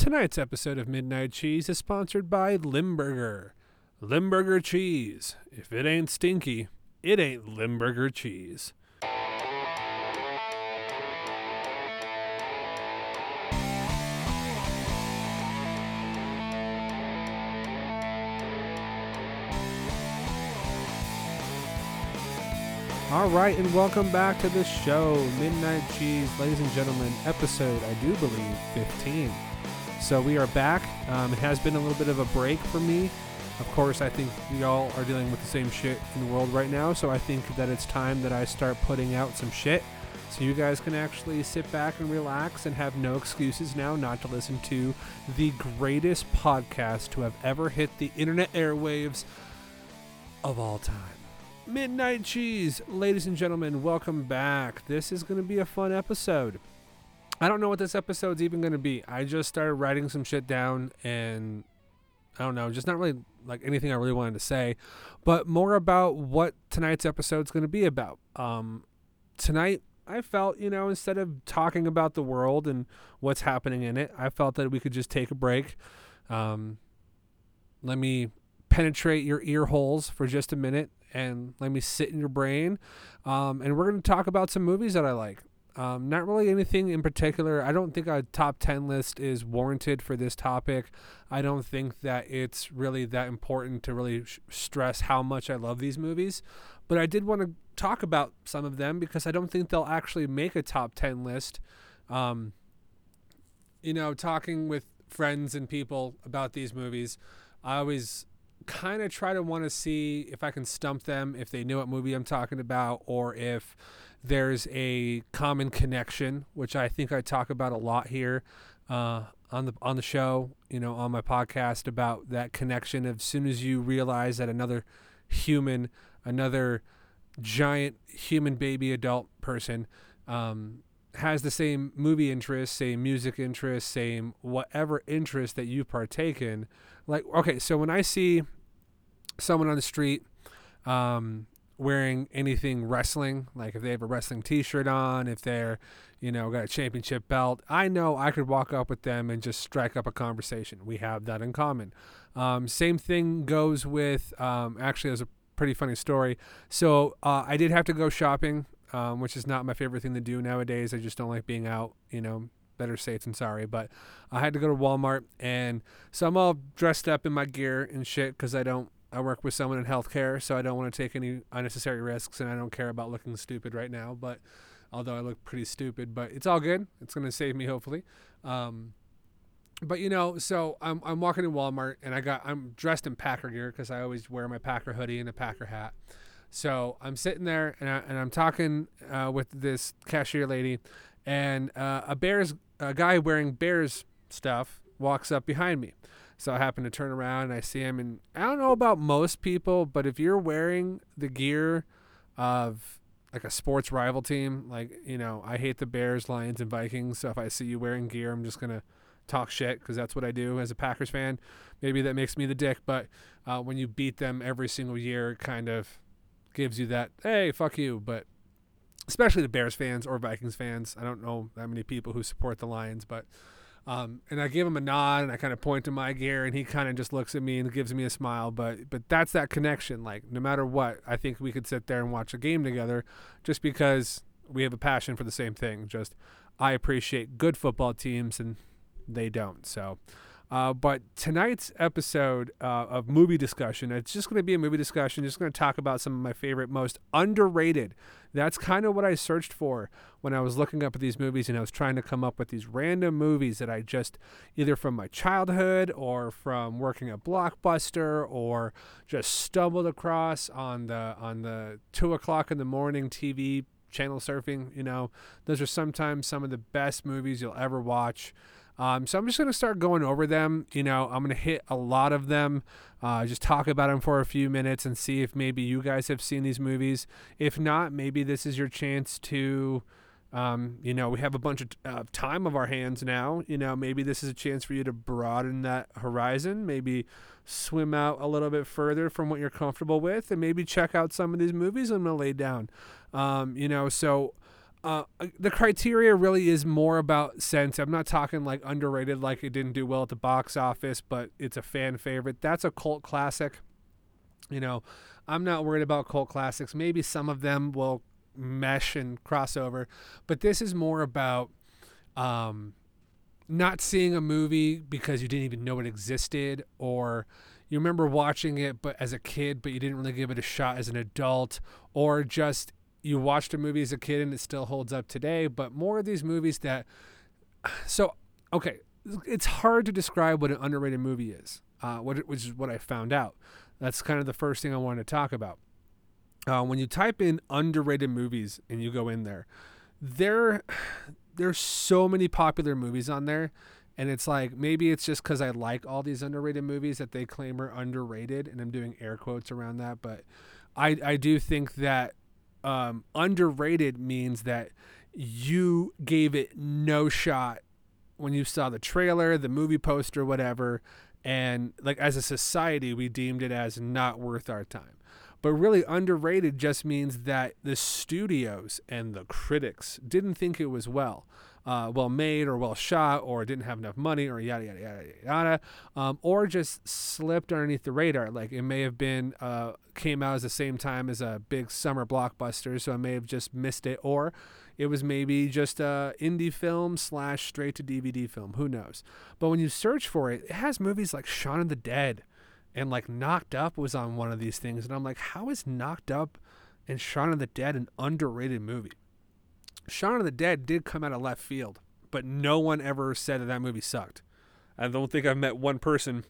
Tonight's episode of Midnight Cheese is sponsored by Limburger. Limburger cheese. If it ain't stinky, it ain't Limburger cheese. All right, and welcome back to the show, Midnight Cheese, ladies and gentlemen, episode, I do believe, 15. So we are back. Um, it has been a little bit of a break for me. Of course, I think we all are dealing with the same shit in the world right now, so I think that it's time that I start putting out some shit so you guys can actually sit back and relax and have no excuses now not to listen to the greatest podcast to have ever hit the internet airwaves of all time. Midnight Cheese, ladies and gentlemen, welcome back. This is going to be a fun episode. I don't know what this episode's even going to be. I just started writing some shit down and I don't know, just not really like anything I really wanted to say, but more about what tonight's episode's going to be about. Um, tonight, I felt, you know, instead of talking about the world and what's happening in it, I felt that we could just take a break. Um, let me penetrate your ear holes for just a minute and let me sit in your brain. Um, and we're going to talk about some movies that I like. Um, not really anything in particular. I don't think a top 10 list is warranted for this topic. I don't think that it's really that important to really sh- stress how much I love these movies. But I did want to talk about some of them because I don't think they'll actually make a top 10 list. Um, you know, talking with friends and people about these movies, I always kind of try to want to see if I can stump them if they know what movie I'm talking about or if there's a common connection, which I think I talk about a lot here uh, on the on the show, you know, on my podcast about that connection. As soon as you realize that another human, another giant human baby adult person um, has the same movie interest, same music interest, same whatever interest that you partake in. Like, okay, so when I see someone on the street um, wearing anything wrestling, like if they have a wrestling T-shirt on, if they're, you know, got a championship belt, I know I could walk up with them and just strike up a conversation. We have that in common. Um, same thing goes with. Um, actually, there's a pretty funny story. So uh, I did have to go shopping, um, which is not my favorite thing to do nowadays. I just don't like being out. You know, better safe than sorry. But I had to go to Walmart, and so I'm all dressed up in my gear and shit because I don't I work with someone in healthcare, so I don't want to take any unnecessary risks, and I don't care about looking stupid right now. But although I look pretty stupid, but it's all good. It's going to save me hopefully. Um, but you know, so I'm I'm walking in Walmart, and I got I'm dressed in Packer gear because I always wear my Packer hoodie and a Packer hat. So I'm sitting there, and, I, and I'm talking uh, with this cashier lady, and uh, a Bears a guy wearing Bears stuff walks up behind me. So I happen to turn around and I see him. And I don't know about most people, but if you're wearing the gear of like a sports rival team, like, you know, I hate the Bears, Lions, and Vikings. So if I see you wearing gear, I'm just going to talk shit because that's what I do as a Packers fan. Maybe that makes me the dick, but uh, when you beat them every single year, it kind of gives you that, hey, fuck you. But especially the Bears fans or Vikings fans. I don't know that many people who support the Lions, but um, and I give him a nod and I kind of point to my gear and he kind of just looks at me and gives me a smile. But but that's that connection. Like no matter what, I think we could sit there and watch a game together just because we have a passion for the same thing. Just I appreciate good football teams and they don't. So. Uh, but tonight's episode uh, of movie discussion, it's just going to be a movie discussion. Just going to talk about some of my favorite, most underrated. That's kind of what I searched for when I was looking up at these movies, and I was trying to come up with these random movies that I just either from my childhood or from working at Blockbuster or just stumbled across on the on the two o'clock in the morning TV channel surfing. You know, those are sometimes some of the best movies you'll ever watch. Um, so I'm just going to start going over them. You know, I'm going to hit a lot of them, uh, just talk about them for a few minutes and see if maybe you guys have seen these movies. If not, maybe this is your chance to, um, you know, we have a bunch of uh, time of our hands now. You know, maybe this is a chance for you to broaden that horizon, maybe swim out a little bit further from what you're comfortable with, and maybe check out some of these movies I'm going to lay down. Um, you know, so uh, the criteria really is more about sense. I'm not talking like underrated, like it didn't do well at the box office, but it's a fan favorite. That's a cult classic. You know, I'm not worried about cult classics. Maybe some of them will mesh and crossover, but this is more about um, not seeing a movie because you didn't even know it existed, or you remember watching it but as a kid, but you didn't really give it a shot as an adult, or just you watched a movie as a kid and it still holds up today. But more of these movies that, so okay, it's hard to describe what an underrated movie is. Uh, what which is what I found out. That's kind of the first thing I wanted to talk about. Uh, when you type in underrated movies and you go in there, there there's so many popular movies on there and it's like maybe it's just because i like all these underrated movies that they claim are underrated and i'm doing air quotes around that but i i do think that um, underrated means that you gave it no shot when you saw the trailer the movie poster whatever and like as a society we deemed it as not worth our time but really, underrated just means that the studios and the critics didn't think it was well. Uh, well made or well shot or didn't have enough money or yada yada yada yada um, or just slipped underneath the radar. Like it may have been uh, came out at the same time as a big summer blockbuster so i may have just missed it or it was maybe just a indie film slash straight to dvd film. Who knows? But when you search for it it has movies like shaun of the dead and like Knocked Up was on one of these things, and I'm like, how is Knocked Up and Shaun of the Dead an underrated movie? Shaun of the Dead did come out of left field, but no one ever said that that movie sucked. I don't think I've met one person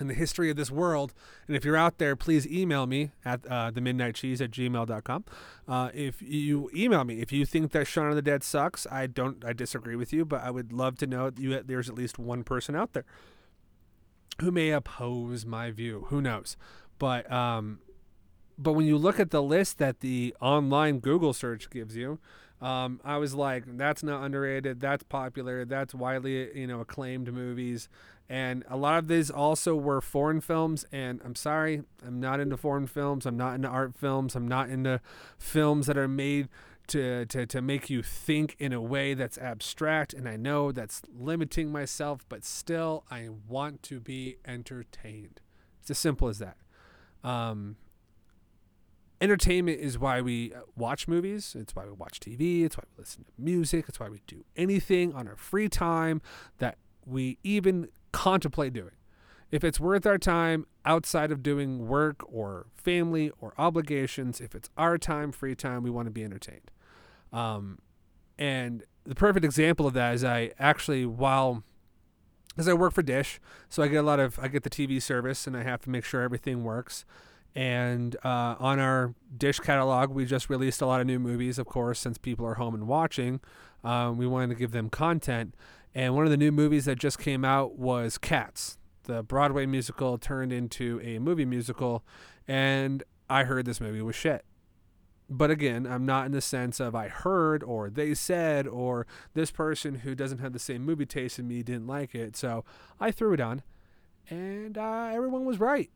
in the history of this world. And if you're out there, please email me at uh, the midnight cheese at gmail.com. Uh, if you email me, if you think that Shaun of the Dead sucks, I don't, I disagree with you, but I would love to know you, there's at least one person out there who may oppose my view. Who knows? But um, but when you look at the list that the online Google search gives you, um, I was like, that's not underrated. That's popular. That's widely you know acclaimed movies. And a lot of these also were foreign films. And I'm sorry, I'm not into foreign films. I'm not into art films. I'm not into films that are made to, to, to make you think in a way that's abstract. And I know that's limiting myself, but still, I want to be entertained. It's as simple as that. Um, entertainment is why we uh, watch movies. It's why we watch TV. It's why we listen to music. It's why we do anything on our free time that we even contemplate doing. If it's worth our time outside of doing work or family or obligations, if it's our time, free time, we want to be entertained. Um, and the perfect example of that is I actually, while because I work for Dish, so I get a lot of I get the TV service and I have to make sure everything works. And uh, on our Dish catalog, we just released a lot of new movies, of course, since people are home and watching. Um, we wanted to give them content. And one of the new movies that just came out was Cats, the Broadway musical turned into a movie musical. And I heard this movie was shit. But again, I'm not in the sense of I heard or they said or this person who doesn't have the same movie taste in me didn't like it. So I threw it on, and uh, everyone was right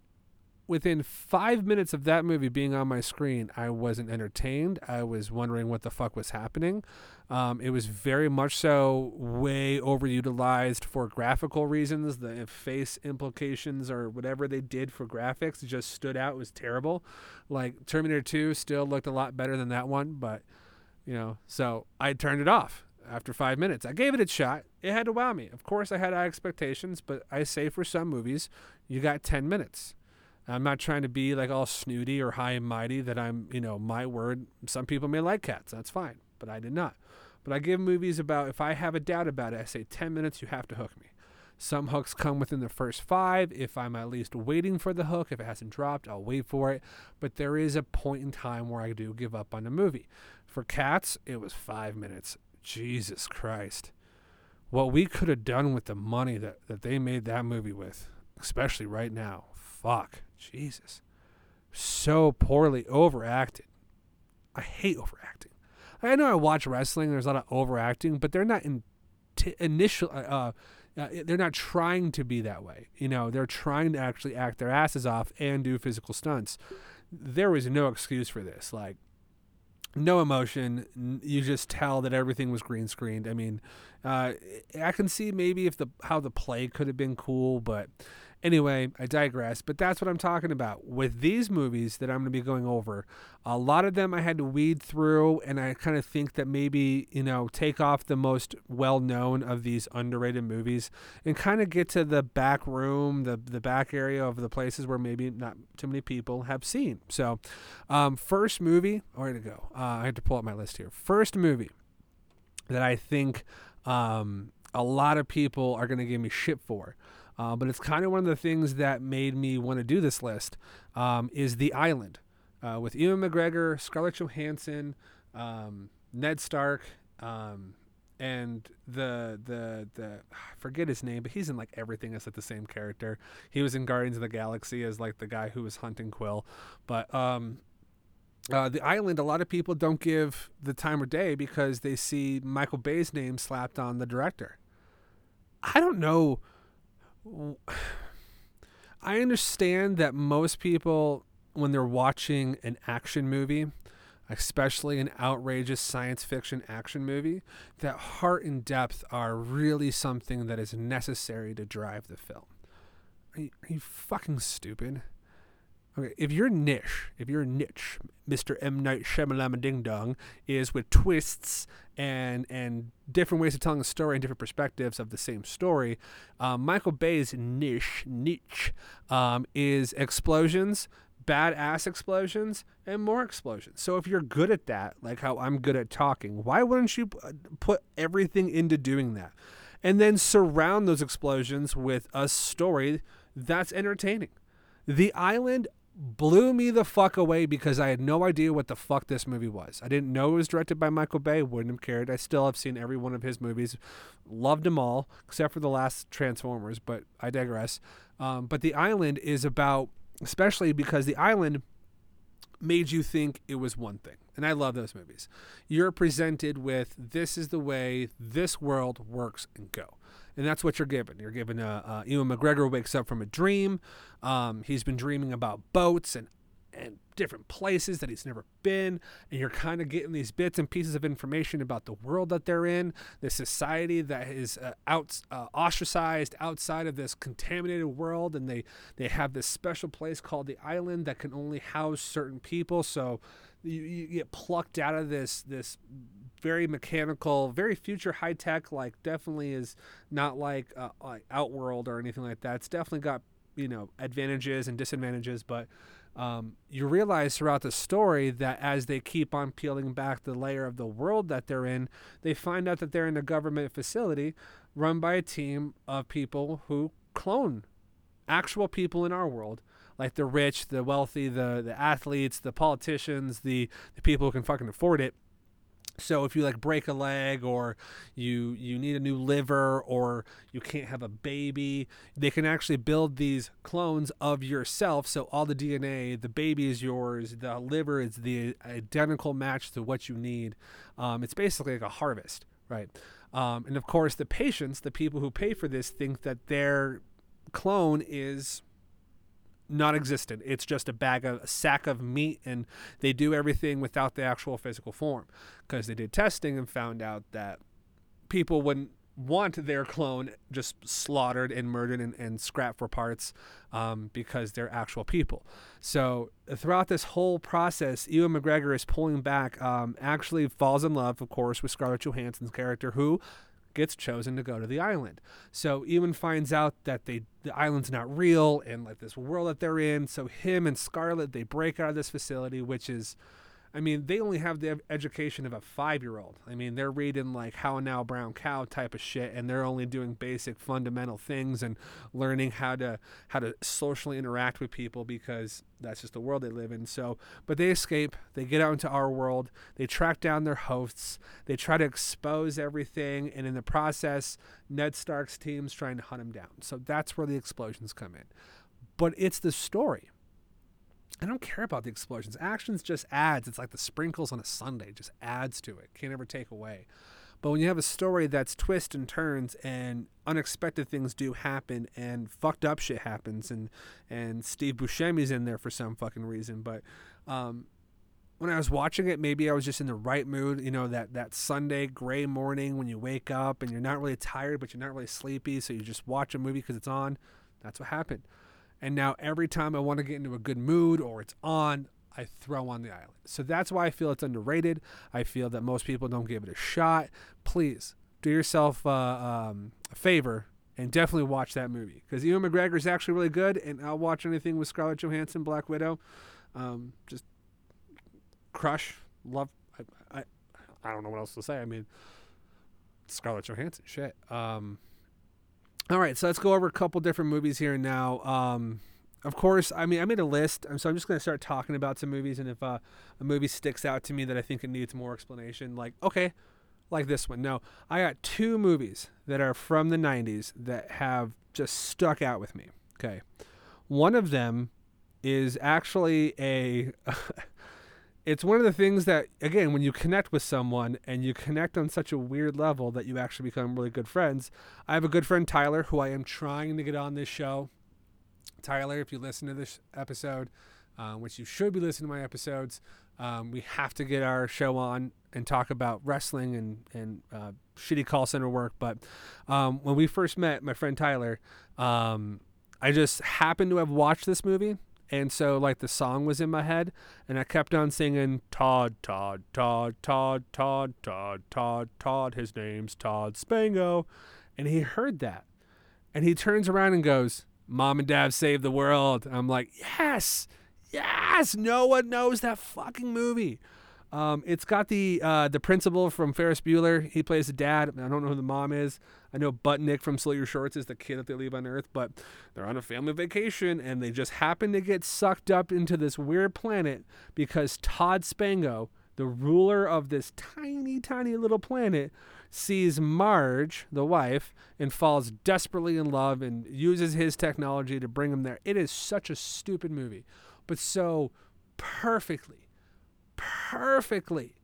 within five minutes of that movie being on my screen, I wasn't entertained. I was wondering what the fuck was happening. Um, it was very much so way overutilized for graphical reasons. The face implications or whatever they did for graphics just stood out. It was terrible. Like Terminator 2 still looked a lot better than that one, but you know, so I turned it off after five minutes. I gave it a shot. It had to wow me. Of course, I had high expectations, but I say for some movies, you got 10 minutes. I'm not trying to be like all snooty or high and mighty that I'm, you know, my word. Some people may like cats. That's fine. But I did not. But I give movies about, if I have a doubt about it, I say 10 minutes, you have to hook me. Some hooks come within the first five. If I'm at least waiting for the hook, if it hasn't dropped, I'll wait for it. But there is a point in time where I do give up on the movie. For cats, it was five minutes. Jesus Christ. What we could have done with the money that, that they made that movie with, especially right now. Fuck. Jesus. So poorly overacted. I hate overacting. I know I watch wrestling. There's a lot of overacting, but they're not in t- initial. Uh, uh, uh, they're not trying to be that way. You know, they're trying to actually act their asses off and do physical stunts. There was no excuse for this. Like, no emotion. You just tell that everything was green screened. I mean, uh, I can see maybe if the how the play could have been cool, but Anyway, I digress, but that's what I'm talking about. With these movies that I'm going to be going over, a lot of them I had to weed through, and I kind of think that maybe, you know, take off the most well known of these underrated movies and kind of get to the back room, the, the back area of the places where maybe not too many people have seen. So, um, first movie, where to go? Uh, I had to pull up my list here. First movie that I think um, a lot of people are going to give me shit for. Uh, but it's kind of one of the things that made me want to do this list um, is The Island uh, with Ewan McGregor, Scarlett Johansson, um, Ned Stark, um, and the the the I forget his name, but he's in like everything as like the same character. He was in Guardians of the Galaxy as like the guy who was hunting Quill, but um, uh, the island, a lot of people don't give the time of day because they see Michael Bay's name slapped on the director. I don't know I understand that most people, when they're watching an action movie, especially an outrageous science fiction action movie, that heart and depth are really something that is necessary to drive the film. Are you, are you fucking stupid? Okay, if your niche, if your niche, Mr. M. Night Shyamalan Ding Dong, is with twists and and different ways of telling a story and different perspectives of the same story, um, Michael Bay's niche niche um, is explosions, badass explosions, and more explosions. So if you're good at that, like how I'm good at talking, why wouldn't you uh, put everything into doing that, and then surround those explosions with a story that's entertaining? The Island blew me the fuck away because I had no idea what the fuck this movie was. I didn't know it was directed by Michael Bay, wouldn't have cared. I still have seen every one of his movies, loved them all, except for the last Transformers, but I digress. Um, but The Island is about, especially because The Island made you think it was one thing. And I love those movies. You're presented with this is the way this world works and go and that's what you're given. You're given a, uh, Ewan McGregor wakes up from a dream. Um, he's been dreaming about boats and and different places that he's never been and you're kind of getting these bits and pieces of information about the world that they're in the society that is uh, out uh, ostracized outside of this contaminated world and they they have this special place called the island that can only house certain people so you, you get plucked out of this this very mechanical, very future high tech. Like definitely is not like uh, like Outworld or anything like that. It's definitely got you know advantages and disadvantages, but um, you realize throughout the story that as they keep on peeling back the layer of the world that they're in, they find out that they're in a government facility run by a team of people who clone actual people in our world like the rich, the wealthy, the the athletes, the politicians, the the people who can fucking afford it. So if you like break a leg or you you need a new liver or you can't have a baby, they can actually build these clones of yourself. So all the DNA, the baby is yours, the liver is the identical match to what you need. Um, it's basically like a harvest, right? Um, and of course, the patients, the people who pay for this, think that their clone is not existent. It's just a bag of a sack of meat, and they do everything without the actual physical form because they did testing and found out that people wouldn't want their clone just slaughtered and murdered and, and scrapped for parts um, because they're actual people. So throughout this whole process, Ewan McGregor is pulling back. Um, actually, falls in love, of course, with Scarlett Johansson's character, who gets chosen to go to the island. So Ewan finds out that they the island's not real and like this world that they're in. So him and Scarlett they break out of this facility, which is I mean, they only have the education of a five year old. I mean, they're reading like How Now Brown Cow type of shit, and they're only doing basic fundamental things and learning how to how to socially interact with people because that's just the world they live in. So, but they escape. They get out into our world. They track down their hosts. They try to expose everything, and in the process, Ned Stark's team's trying to hunt him down. So that's where the explosions come in. But it's the story I don't care about the explosions. Actions just adds. It's like the sprinkles on a sundae, just adds to it. Can't ever take away. But when you have a story that's twists and turns and unexpected things do happen and fucked up shit happens and and Steve Buscemi's in there for some fucking reason, but um, when I was watching it, maybe I was just in the right mood. You know, that that Sunday gray morning when you wake up and you're not really tired, but you're not really sleepy, so you just watch a movie because it's on. That's what happened. And now every time I want to get into a good mood or it's on, I throw on the island. So that's why I feel it's underrated. I feel that most people don't give it a shot. Please do yourself uh, um, a favor and definitely watch that movie because Ewan McGregor is actually really good. And I'll watch anything with Scarlett Johansson, Black Widow. Um, just crush, love. I, I, I don't know what else to say. I mean, Scarlett Johansson, shit. Um, all right, so let's go over a couple different movies here now. Um, of course, I mean, I made a list, so I'm just going to start talking about some movies, and if uh, a movie sticks out to me that I think it needs more explanation, like okay, like this one. No, I got two movies that are from the '90s that have just stuck out with me. Okay, one of them is actually a it's one of the things that again when you connect with someone and you connect on such a weird level that you actually become really good friends i have a good friend tyler who i am trying to get on this show. Tyler if you listen to this episode uh, which you should be listening to my episodes um, we have to get our show on and talk about wrestling and, and uh, shitty call center work. But um, when we first met my friend tyler um, i just happened to have watched this movie and so like the song was in my head and I kept on singing Todd, Todd, Todd, Todd, Todd, Todd, Todd, Todd, his name's Todd Spengo. And he heard that. And he turns around and goes, Mom and Dad saved the world. I'm like, yes, yes, no one knows that fucking movie. Um, it's got the uh, the principal from Ferris Bueller. He plays the dad. I don't know who the mom is. I know Budnick from Salute Your Shorts is the kid that they leave on Earth, but they're on a family vacation and they just happen to get sucked up into this weird planet because Todd Spengo, the ruler of this tiny, tiny little planet, sees Marge, the wife, and falls desperately in love and uses his technology to bring him there. It is such a stupid movie, but so perfectly perfectly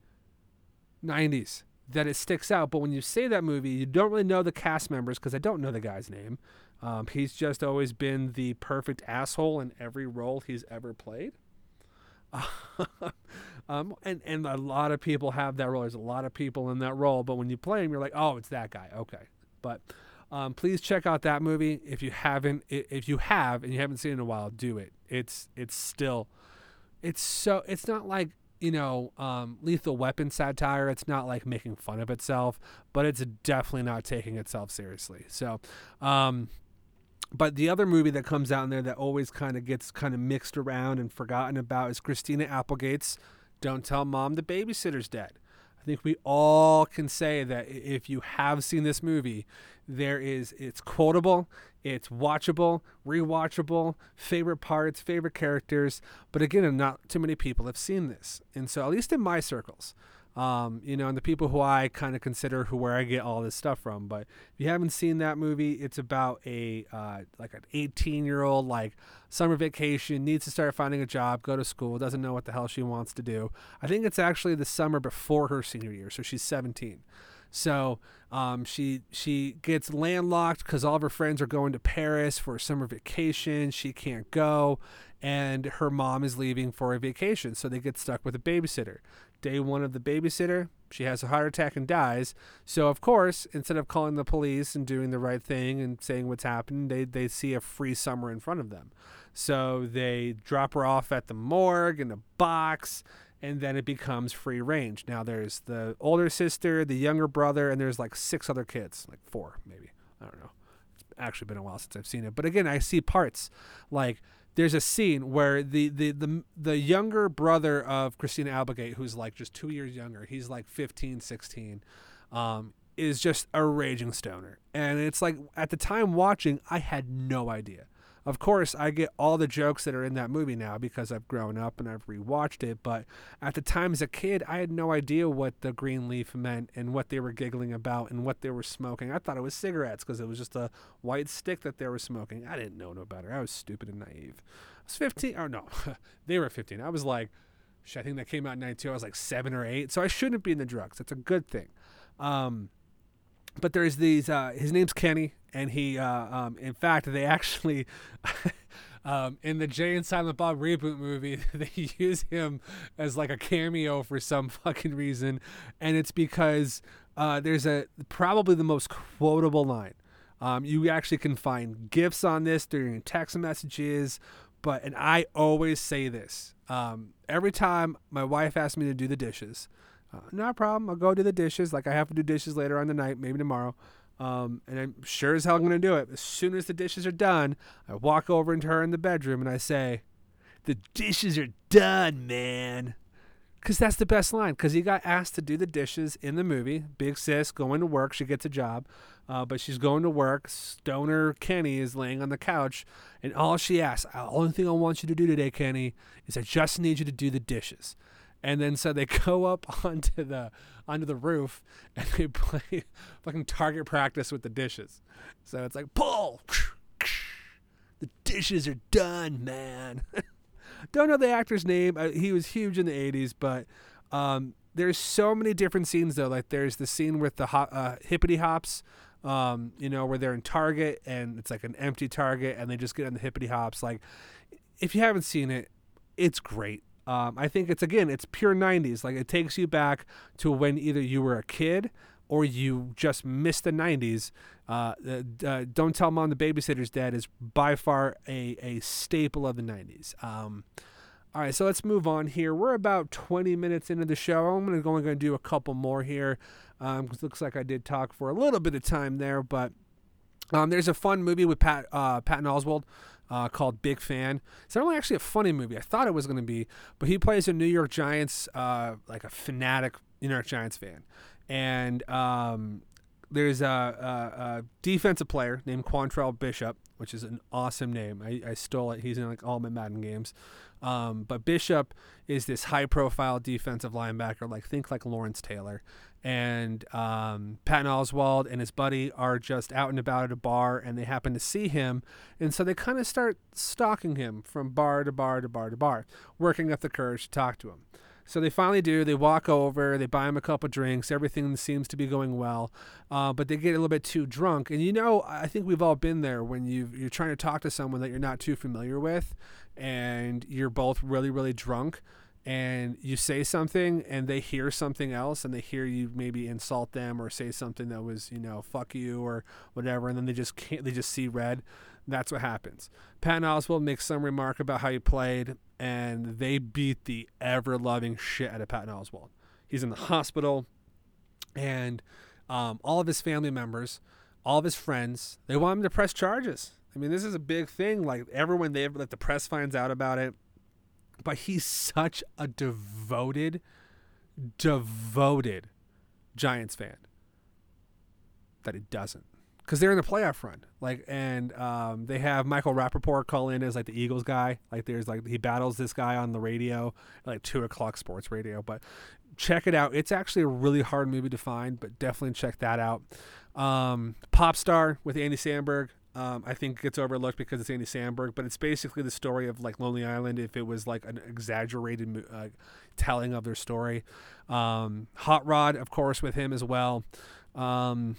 90s that it sticks out. But when you say that movie, you don't really know the cast members because I don't know the guy's name. Um, he's just always been the perfect asshole in every role he's ever played. um, and and a lot of people have that role. There's a lot of people in that role, but when you play him, you're like, oh, it's that guy. Okay, but um, please check out that movie if you haven't. If you have and you haven't seen it in a while, do it. It's it's still, it's so. It's not like you know, um, lethal weapon satire. It's not like making fun of itself, but it's definitely not taking itself seriously. So, um, but the other movie that comes out in there that always kind of gets kind of mixed around and forgotten about is Christina Applegate's "Don't Tell Mom the Babysitter's Dead." I think we all can say that if you have seen this movie, there is it's quotable, it's watchable, rewatchable, favorite parts, favorite characters. But again, not too many people have seen this, and so at least in my circles, um, you know, and the people who I kind of consider who where I get all this stuff from. But if you haven't seen that movie, it's about a uh, like an 18 year old like summer vacation needs to start finding a job, go to school, doesn't know what the hell she wants to do. I think it's actually the summer before her senior year, so she's 17. So um, she she gets landlocked because all of her friends are going to Paris for a summer vacation. She can't go, and her mom is leaving for a vacation, so they get stuck with a babysitter day one of the babysitter, she has a heart attack and dies. So of course, instead of calling the police and doing the right thing and saying what's happened, they they see a free summer in front of them. So they drop her off at the morgue in a box and then it becomes free range. Now there's the older sister, the younger brother, and there's like six other kids, like four maybe. I don't know. It's actually been a while since I've seen it. But again, I see parts like there's a scene where the, the the the younger brother of Christina Applegate, who's like just two years younger, he's like 15, 16, um, is just a raging stoner. And it's like at the time watching, I had no idea. Of course, I get all the jokes that are in that movie now because I've grown up and I've rewatched it. But at the time as a kid, I had no idea what the green leaf meant and what they were giggling about and what they were smoking. I thought it was cigarettes because it was just a white stick that they were smoking. I didn't know no better. I was stupid and naive. I was 15. Or no, they were 15. I was like, I think that came out in 92. I was like seven or eight. So I shouldn't be in the drugs. That's a good thing. Um, but there's these, uh, his name's Kenny and he, uh, um, in fact, they actually, Um, in the Jay and Silent Bob reboot movie, they use him as like a cameo for some fucking reason, and it's because uh, there's a probably the most quotable line. Um, you actually can find GIFs on this during text messages, but and I always say this um, every time my wife asks me to do the dishes. Uh, no problem. I'll go do the dishes. Like I have to do dishes later on the night, maybe tomorrow. Um, and I'm sure as hell I'm going to do it. As soon as the dishes are done, I walk over into her in the bedroom and I say, "The dishes are done, man." Because that's the best line. Because he got asked to do the dishes in the movie. Big sis going to work. She gets a job, uh, but she's going to work. Stoner Kenny is laying on the couch, and all she asks, "The only thing I want you to do today, Kenny, is I just need you to do the dishes." And then so they go up onto the onto the roof and they play fucking target practice with the dishes. So it's like pull. The dishes are done, man. Don't know the actor's name. Uh, he was huge in the '80s, but um, there's so many different scenes though. Like there's the scene with the ho- uh, hippity hops. Um, you know, where they're in Target and it's like an empty Target and they just get on the hippity hops. Like, if you haven't seen it, it's great. Um, I think it's again, it's pure '90s. Like it takes you back to when either you were a kid or you just missed the '90s. Uh, uh, Don't tell mom the babysitter's dead is by far a a staple of the '90s. Um, all right, so let's move on here. We're about 20 minutes into the show. I'm gonna go. I'm gonna do a couple more here. Um, looks like I did talk for a little bit of time there, but um, there's a fun movie with Pat uh, Patton Oswalt uh, called Big Fan. It's not really actually a funny movie. I thought it was going to be, but he plays a New York Giants, uh, like a fanatic New York Giants fan, and um, there's a, a, a, defensive player named Quantrell Bishop, which is an awesome name. I, I stole it. He's in like all my Madden games. Um, but Bishop is this high-profile defensive linebacker, like think like Lawrence Taylor, and um, Patton Oswalt and his buddy are just out and about at a bar, and they happen to see him, and so they kind of start stalking him from bar to bar to bar to bar, working up the courage to talk to him. So they finally do. They walk over, they buy him a couple drinks. Everything seems to be going well, uh, but they get a little bit too drunk. And you know, I think we've all been there when you you're trying to talk to someone that you're not too familiar with, and you're both really really drunk and you say something and they hear something else and they hear you maybe insult them or say something that was you know fuck you or whatever and then they just can't they just see red that's what happens. Patton oswalt makes some remark about how he played and they beat the ever loving shit out of patton oswalt. He's in the hospital and um, all of his family members all of his friends they want him to press charges. I mean this is a big thing like everyone they like the press finds out about it but he's such a devoted, devoted Giants fan that it doesn't. Because they're in the playoff run, like, and um, they have Michael Rapaport call in as like the Eagles guy. Like, there's like he battles this guy on the radio, like two o'clock sports radio. But check it out; it's actually a really hard movie to find, but definitely check that out. Um, Pop Star with Andy Samberg, um, I think it gets overlooked because it's Andy Samberg, but it's basically the story of like Lonely Island if it was like an exaggerated uh, telling of their story. Um, Hot Rod, of course, with him as well. Um,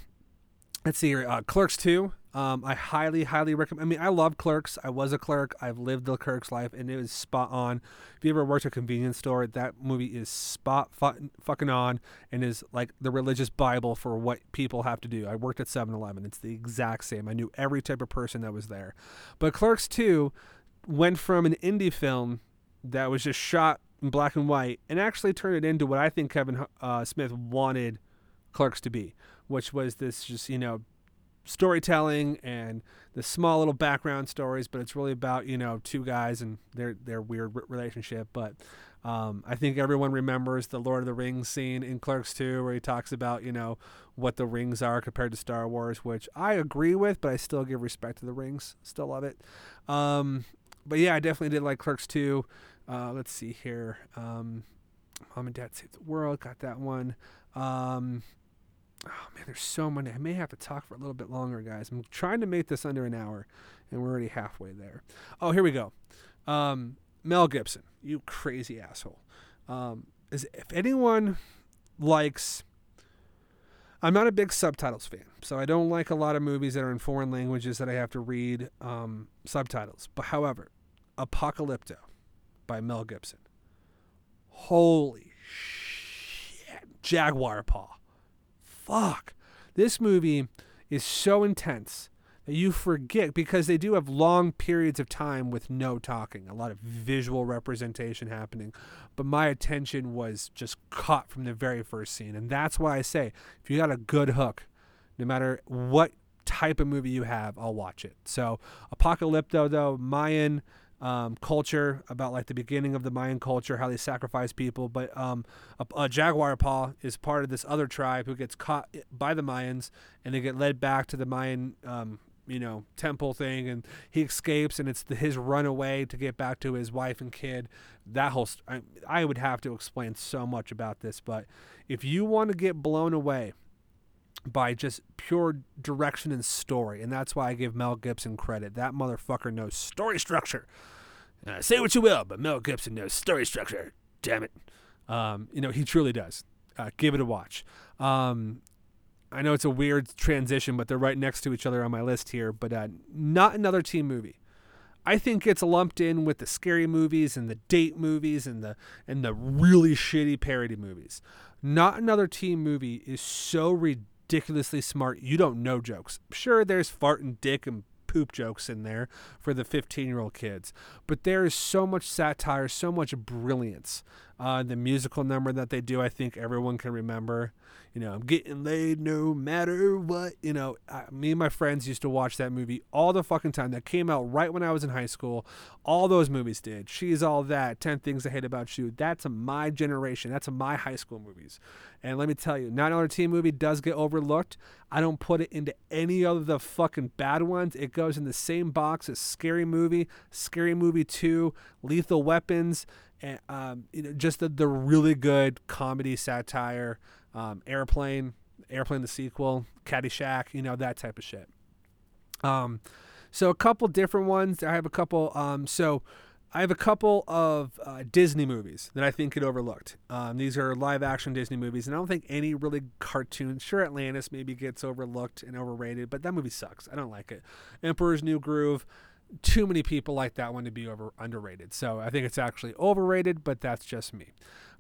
let's see here. Uh, Clerks 2. Um, I highly, highly recommend. I mean, I love Clerks. I was a clerk. I've lived the clerk's life, and it was spot on. If you ever worked at a convenience store, that movie is spot fu- fucking on, and is like the religious bible for what people have to do. I worked at 7-Eleven. It's the exact same. I knew every type of person that was there. But Clerks 2 went from an indie film that was just shot in black and white, and actually turned it into what I think Kevin uh, Smith wanted Clerks to be, which was this just you know storytelling and the small little background stories, but it's really about you know two guys and their their weird relationship. But um, I think everyone remembers the Lord of the Rings scene in Clerks 2, where he talks about you know what the rings are compared to Star Wars, which I agree with, but I still give respect to the rings. Still love it. Um, but yeah, I definitely did like Clerks 2. Uh, let's see here. Um, Mom and Dad Save the World, got that one. Um, oh man, there's so many. I may have to talk for a little bit longer, guys. I'm trying to make this under an hour, and we're already halfway there. Oh, here we go. Um, Mel Gibson, you crazy asshole. Um, is if anyone likes, I'm not a big subtitles fan, so I don't like a lot of movies that are in foreign languages that I have to read um, subtitles. But however, Apocalypto by Mel Gibson. Holy shit. Jaguar Paw. Fuck. This movie is so intense that you forget because they do have long periods of time with no talking, a lot of visual representation happening. But my attention was just caught from the very first scene. And that's why I say if you got a good hook, no matter what type of movie you have, I'll watch it. So, Apocalypto, though, Mayan um, culture about like the beginning of the Mayan culture, how they sacrifice people. But um, a, a, jaguar paw is part of this other tribe who gets caught by the Mayans and they get led back to the Mayan, um, you know, temple thing, and he escapes, and it's the, his runaway to get back to his wife and kid. That whole st- I, I would have to explain so much about this, but if you want to get blown away by just pure direction and story. And that's why I give Mel Gibson credit. That motherfucker knows story structure. Uh, say what you will, but Mel Gibson knows story structure. Damn it. Um, you know, he truly does. Uh, give it a watch. Um, I know it's a weird transition, but they're right next to each other on my list here. But uh, not another teen movie. I think it's lumped in with the scary movies and the date movies and the and the really shitty parody movies. Not another teen movie is so ridiculous ridiculously smart, you don't know jokes. Sure, there's fart and dick and poop jokes in there for the 15 year old kids, but there is so much satire, so much brilliance. Uh, the musical number that they do, I think everyone can remember you know, I'm getting laid no matter what. You know, I, me and my friends used to watch that movie all the fucking time. That came out right when I was in high school. All those movies did. She's All That, 10 Things I Hate About You. That's my generation. That's my high school movies. And let me tell you, not another teen movie does get overlooked. I don't put it into any of the fucking bad ones. It goes in the same box as Scary Movie, Scary Movie 2, Lethal Weapons, and um, you know, just the, the really good comedy satire um, Airplane, Airplane the sequel, Caddyshack, you know that type of shit. Um, so a couple different ones. I have a couple. Um, so I have a couple of uh, Disney movies that I think get overlooked. Um, these are live action Disney movies, and I don't think any really cartoons. Sure, Atlantis maybe gets overlooked and overrated, but that movie sucks. I don't like it. Emperor's New Groove. Too many people like that one to be over underrated. So I think it's actually overrated, but that's just me.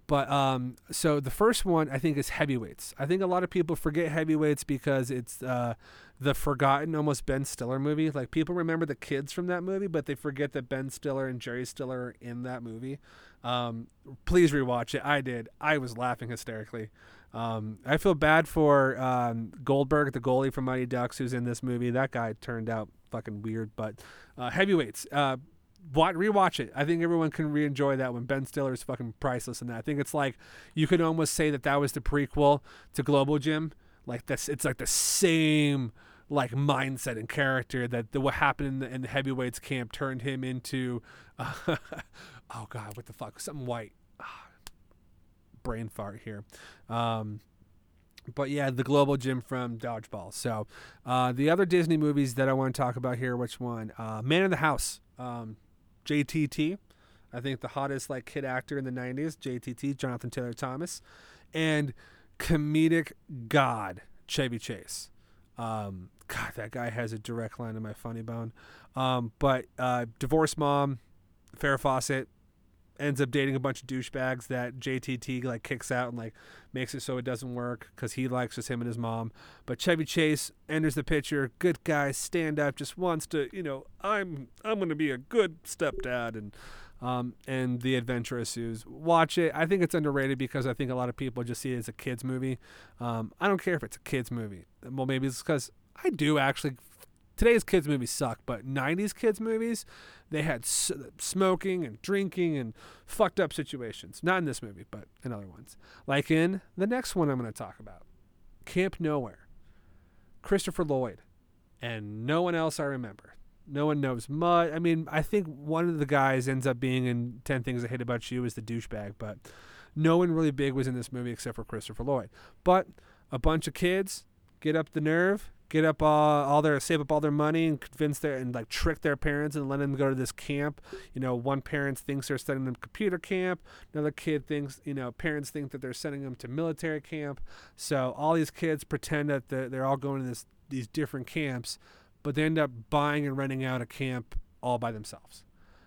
But um, so the first one I think is heavyweights. I think a lot of people forget heavyweights because it's uh, the forgotten, almost Ben Stiller movie. Like people remember the kids from that movie, but they forget that Ben Stiller and Jerry Stiller are in that movie. Um, please rewatch it. I did. I was laughing hysterically. Um, I feel bad for um, Goldberg, the goalie from Mighty Ducks, who's in this movie. That guy turned out fucking weird. But uh, heavyweights. Uh, watch, rewatch it. I think everyone can re-enjoy that one. Ben Stiller is fucking priceless in that. I think it's like you could almost say that that was the prequel to Globo Gym. Like that's it's like the same like mindset and character that the, what happened in the, in the heavyweights camp turned him into uh, oh god what the fuck something white ah, brain fart here um, but yeah, the globo gym from Dodgeball. So, uh, the other Disney movies that I want to talk about here, which one? Uh, Man in the House. Um, JTT. I think the hottest like kid actor in the 90s, JTT, Jonathan Taylor Thomas, and comedic god Chevy Chase. Um, God, that guy has a direct line to my funny bone. Um, but uh, mom, Farrah Fawcett, ends up dating a bunch of douchebags that JTT like kicks out and like makes it so it doesn't work because he likes just him and his mom. But Chevy Chase enters the picture, good guy, stand up, just wants to, you know, I'm I'm gonna be a good stepdad and um, and the adventure ensues. Watch it. I think it's underrated because I think a lot of people just see it as a kids movie. Um, I don't care if it's a kids movie. Well, maybe it's because I do actually today's kids movies suck, but 90s kids movies, they had s- smoking and drinking and fucked up situations. Not in this movie, but in other ones. Like in the next one I'm going to talk about Camp Nowhere. Christopher Lloyd. And no one else I remember. No one knows much. I mean, I think one of the guys ends up being in 10 Things I Hate About You as the douchebag, but no one really big was in this movie except for Christopher Lloyd. But a bunch of kids get up the nerve get up all, all their save up all their money and convince their and like trick their parents and let them go to this camp. You know, one parent thinks they're sending them computer camp. Another kid thinks, you know, parents think that they're sending them to military camp. So all these kids pretend that they're, they're all going to this these different camps, but they end up buying and renting out a camp all by themselves.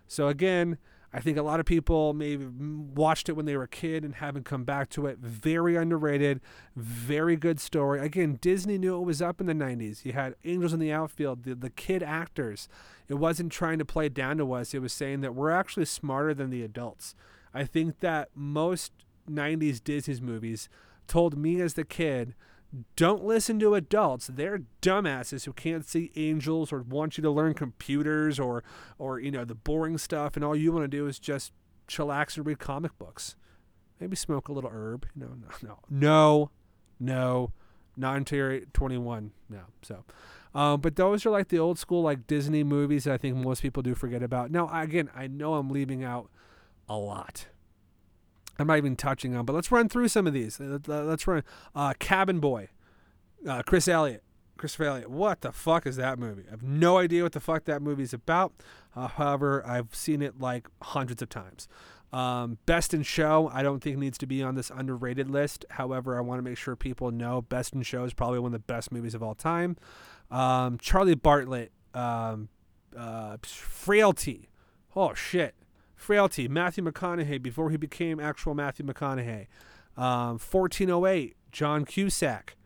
So again, I think a lot of people maybe watched it when they were a kid and haven't come back to it. Very underrated, very good story. Again, Disney knew it was up in the 90s. You had Angels in the Outfield, the, the kid actors. It wasn't trying to play down to us, it was saying that we're actually smarter than the adults. I think that most 90s Disney's movies told me as the kid don't listen to adults. They're dumbasses who can't see angels or want you to learn computers or or you know the boring stuff and all you want to do is just chillax and read comic books. Maybe smoke a little herb. No, no, no. No. No. Not until you're 21. No. So um, but those are like the old school like Disney movies that I think most people do forget about. Now again, I know I'm leaving out a lot. I'm not even touching on, but let's run through some of these. Let's run uh, Cabin Boy, uh, Chris Elliott. Christopher Elliott. What the fuck is that movie? I have no idea what the fuck that movie's about. Uh, however, I've seen it like hundreds of times. Um, Best in Show, I don't think needs to be on this underrated list. However, I want to make sure people know Best in Show is probably one of the best movies of all time. Um, Charlie Bartlett, um, uh, Frailty. Oh shit, Frailty, Matthew McConaughey before he became actual Matthew McConaughey. Um, 1408, John Cusack.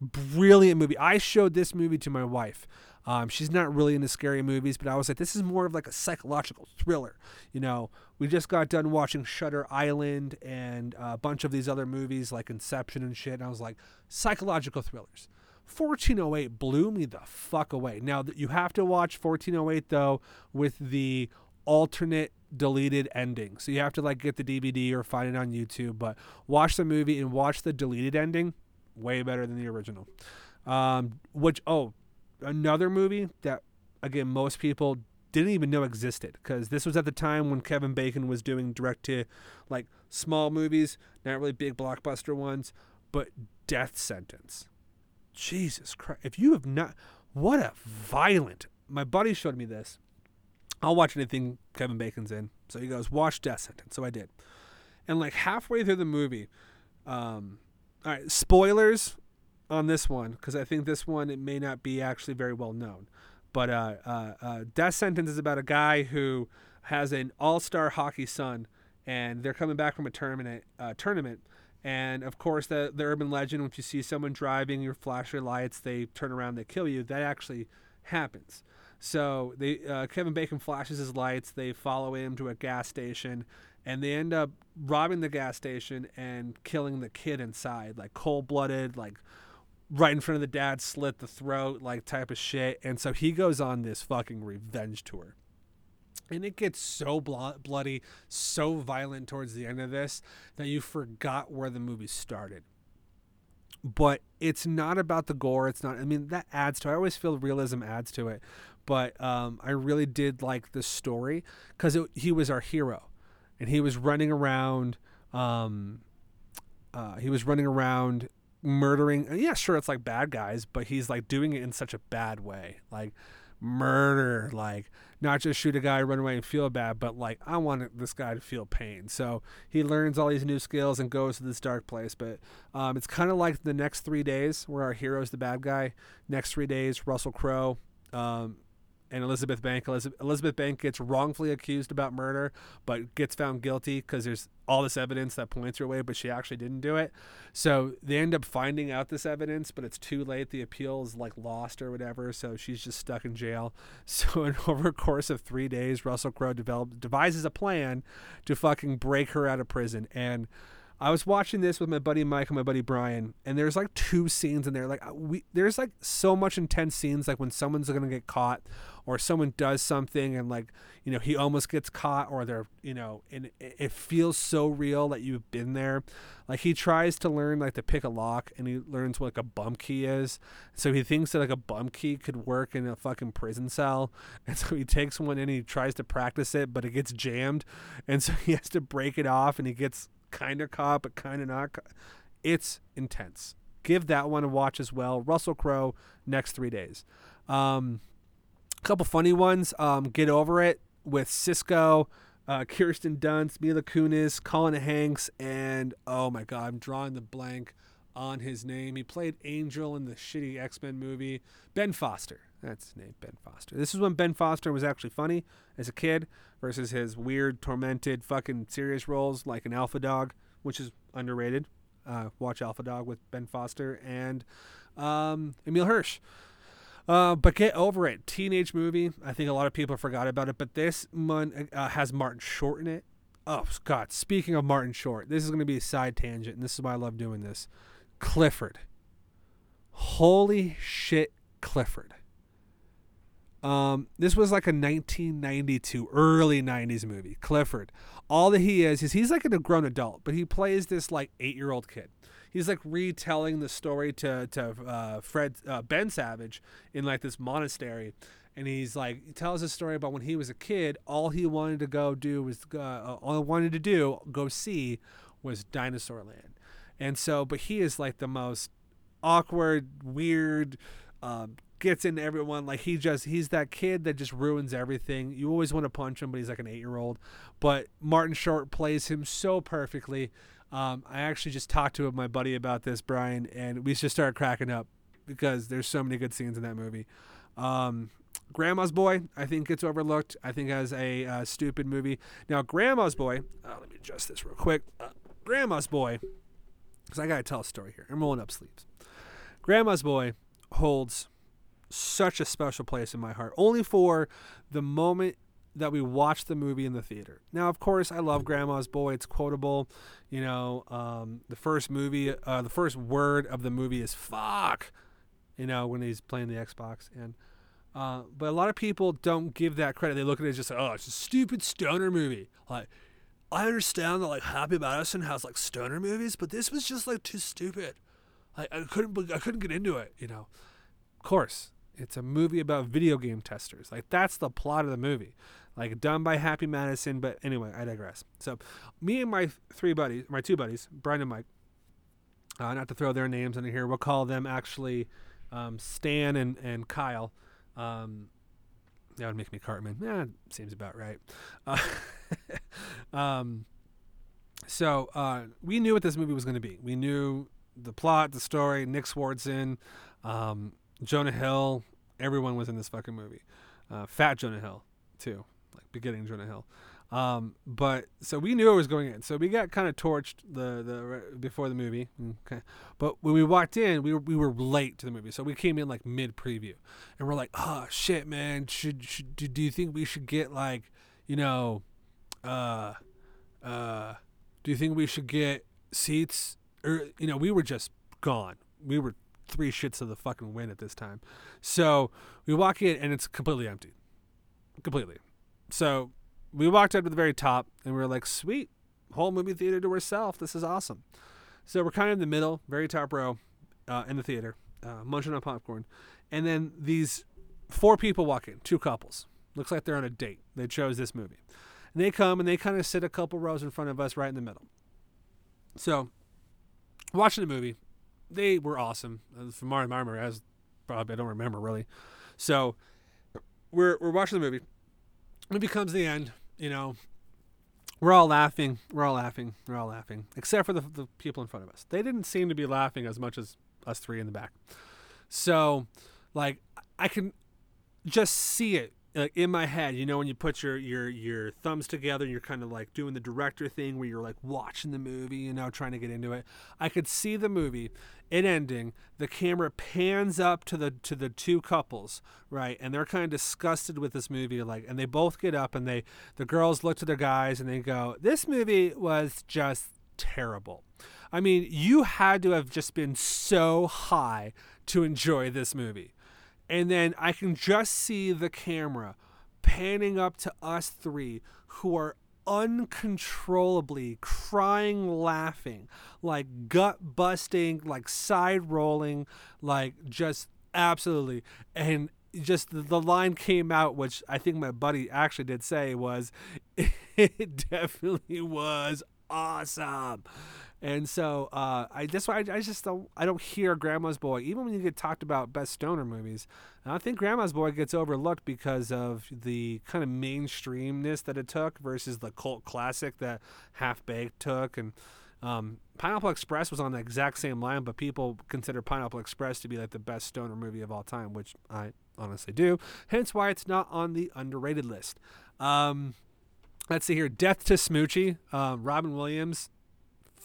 Brilliant movie. I showed this movie to my wife. Um, she's not really into scary movies, but I was like, this is more of like a psychological thriller. You know, we just got done watching Shutter Island and a bunch of these other movies like Inception and shit. And I was like, psychological thrillers. 1408 blew me the fuck away. Now, you have to watch 1408 though with the alternate deleted ending. So you have to like get the DVD or find it on YouTube, but watch the movie and watch the deleted ending. Way better than the original. Um, which oh, another movie that again most people didn't even know existed because this was at the time when Kevin Bacon was doing direct to like small movies, not really big blockbuster ones, but Death Sentence. Jesus Christ! If you have not, what a violent. My buddy showed me this I'll watch anything Kevin Bacon's in. So he goes, watch Death Sentence. So I did. And like halfway through the movie, um, all right, spoilers on this one because I think this one it may not be actually very well known. But uh, uh, uh, Death Sentence is about a guy who has an all-star hockey son, and they're coming back from a tournament. Uh, tournament, and of course, the the urban legend: if you see someone driving, your flash your lights, they turn around, they kill you. That actually happens. So they uh, Kevin Bacon flashes his lights. They follow him to a gas station, and they end up robbing the gas station and killing the kid inside, like cold blooded, like right in front of the dad, slit the throat, like type of shit. And so he goes on this fucking revenge tour. And it gets so blo- bloody, so violent towards the end of this that you forgot where the movie started but it's not about the gore. It's not. I mean, that adds to. It. I always feel realism adds to it, but um, I really did like the story because he was our hero, and he was running around. Um, uh, he was running around murdering. Yeah, sure, it's like bad guys, but he's like doing it in such a bad way, like murder, like not just shoot a guy, run away, and feel bad, but like I want this guy to feel pain. So he learns all these new skills and goes to this dark place. But um, it's kind of like the next three days where our hero's the bad guy. Next three days, Russell Crowe um, and Elizabeth Bank. Elizabeth Bank gets wrongfully accused about murder, but gets found guilty because there's all this evidence that points her way, but she actually didn't do it. So they end up finding out this evidence, but it's too late. The appeal is like lost or whatever, so she's just stuck in jail. So in over a course of three days, Russell Crowe developed devises a plan to fucking break her out of prison and I was watching this with my buddy Mike and my buddy Brian, and there's like two scenes in there. Like uh, we, there's like so much intense scenes, like when someone's gonna get caught, or someone does something, and like you know he almost gets caught, or they're you know, and it feels so real that you've been there. Like he tries to learn like to pick a lock, and he learns what like a bump key is. So he thinks that like a bump key could work in a fucking prison cell, and so he takes one and he tries to practice it, but it gets jammed, and so he has to break it off, and he gets kind of caught, but kind of not. It's intense. Give that one a watch as well. Russell Crowe, next three days. Um, a couple funny ones. Um, Get Over It with Sisqo, uh, Kirsten Dunst, Mila Kunis, Colin Hanks, and oh my God, I'm drawing the blank on his name. He played Angel in the shitty X Men movie. Ben Foster. That's his name, Ben Foster. This is when Ben Foster was actually funny as a kid versus his weird, tormented, fucking serious roles like an Alpha Dog, which is underrated. Uh, watch Alpha Dog with Ben Foster and um, Emile Hirsch. Uh, but get over it. Teenage movie. I think a lot of people forgot about it, but this one uh, has Martin Short in it. Oh, God. Speaking of Martin Short, this is going to be a side tangent, and this is why I love doing this. Clifford. Holy shit, Clifford. Um, this was like a 1992, early 90s movie. Clifford. All that he is is he's like a grown adult, but he plays this like eight year old kid. He's like retelling the story to to uh, Fred uh, Ben Savage in like this monastery, and he's like he tells a story about when he was a kid. All he wanted to go do was uh, all he wanted to do go see was Dinosaur Land, and so but he is like the most awkward, weird. Um, gets into everyone. Like he just he's that kid that just ruins everything. You always want to punch him but he's like an eight year old but martin short plays him so perfectly. Um, i actually just talked to my buddy about this brian and we just started cracking up because there's so many good scenes in that movie. Um, grandma's boy i think gets overlooked. I think as a uh, stupid movie. Now grandma's boy uh, let me adjust this real quick. Uh, grandma's boy because i gotta tell a story here i'm rolling up sleeves grandma's boy holds such a special place in my heart, only for the moment that we watched the movie in the theater. Now, of course, I love Grandma's Boy. It's quotable. You know, um, the first movie, uh, the first word of the movie is "fuck." You know, when he's playing the Xbox, and uh, but a lot of people don't give that credit. They look at it as just like, oh, it's a stupid stoner movie. Like, I understand that like Happy Madison has like stoner movies, but this was just like too stupid. Like, I couldn't, I couldn't get into it. You know, of course, it's a movie about video game testers. Like that's the plot of the movie. Like done by Happy Madison, but anyway, I digress. So, me and my three buddies, my two buddies, Brian and Mike, uh, not to throw their names in here, we'll call them actually um, Stan and and Kyle. Um, that would make me Cartman. Yeah, seems about right. Uh, um, so uh, we knew what this movie was going to be. We knew the plot, the story. Nick Swardson, um, Jonah Hill, everyone was in this fucking movie. Uh, fat Jonah Hill, too, like beginning Jonah Hill. Um, but so we knew it was going in. So we got kind of torched the the before the movie. Okay, but when we walked in, we were we were late to the movie, so we came in like mid preview, and we're like, oh shit, man, should, should do, do you think we should get like, you know, uh, uh, do you think we should get seats? Or you know, we were just gone. We were three shits of the fucking wind at this time. So we walk in and it's completely empty. Completely. So we walked up to the very top and we are like, sweet, whole movie theater to ourselves. This is awesome. So we're kind of in the middle, very top row uh, in the theater, uh, munching on popcorn. And then these four people walk in, two couples. Looks like they're on a date. They chose this movie. And they come and they kind of sit a couple rows in front of us right in the middle. So, watching the movie, they were awesome. From my memory, as probably I don't remember really. So we're we're watching the movie. Movie comes the end. You know, we're all laughing. We're all laughing. We're all laughing, except for the the people in front of us. They didn't seem to be laughing as much as us three in the back. So, like, I can just see it like in my head, you know, when you put your your your thumbs together, you're kind of like doing the director thing where you're like watching the movie, you know, trying to get into it. I could see the movie, it ending. The camera pans up to the to the two couples, right, and they're kind of disgusted with this movie, like, and they both get up and they the girls look to their guys and they go, "This movie was just terrible." I mean, you had to have just been so high to enjoy this movie and then I can just see the camera panning up to us three who are uncontrollably crying, laughing, like gut busting, like side rolling, like just absolutely. And just the line came out, which I think my buddy actually did say was, it definitely was awesome. And so uh, I that's why I, I, just don't I don't hear Grandma's Boy even when you get talked about best stoner movies. I think Grandma's Boy gets overlooked because of the kind of mainstreamness that it took versus the cult classic that Half Baked took and Um, Pineapple Express was on the exact same line, but people consider Pineapple Express to be like the best stoner movie of all time, which I honestly do. Hence why it's not on the underrated list. Um, let's see here. Death to Smoochy. Um, Robin Williams.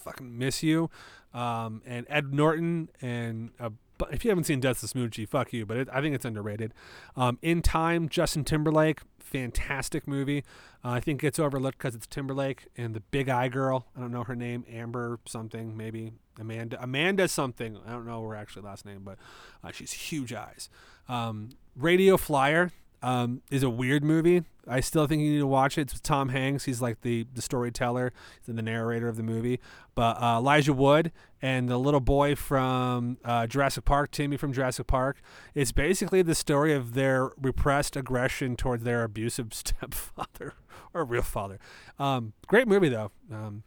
Fucking miss you. Um, and Ed Norton and uh, if you haven't seen Death to Smoochy, fuck you. But it, I think it's underrated. Um, In Time, Justin Timberlake, fantastic movie. Uh, I think it's overlooked because it's Timberlake and the Big Eye Girl. I don't know her name, Amber something, maybe Amanda. Amanda something. I don't know her actually last name, but uh, she's huge eyes. Um, Radio Flyer um, is a weird movie. I still think you need to watch it. It's with Tom Hanks. He's like the the storyteller, he's the narrator of the movie. But uh, Elijah Wood and the little boy from uh, Jurassic Park, Timmy from Jurassic Park, it's basically the story of their repressed aggression towards their abusive stepfather or real father. Um, great movie though. Um,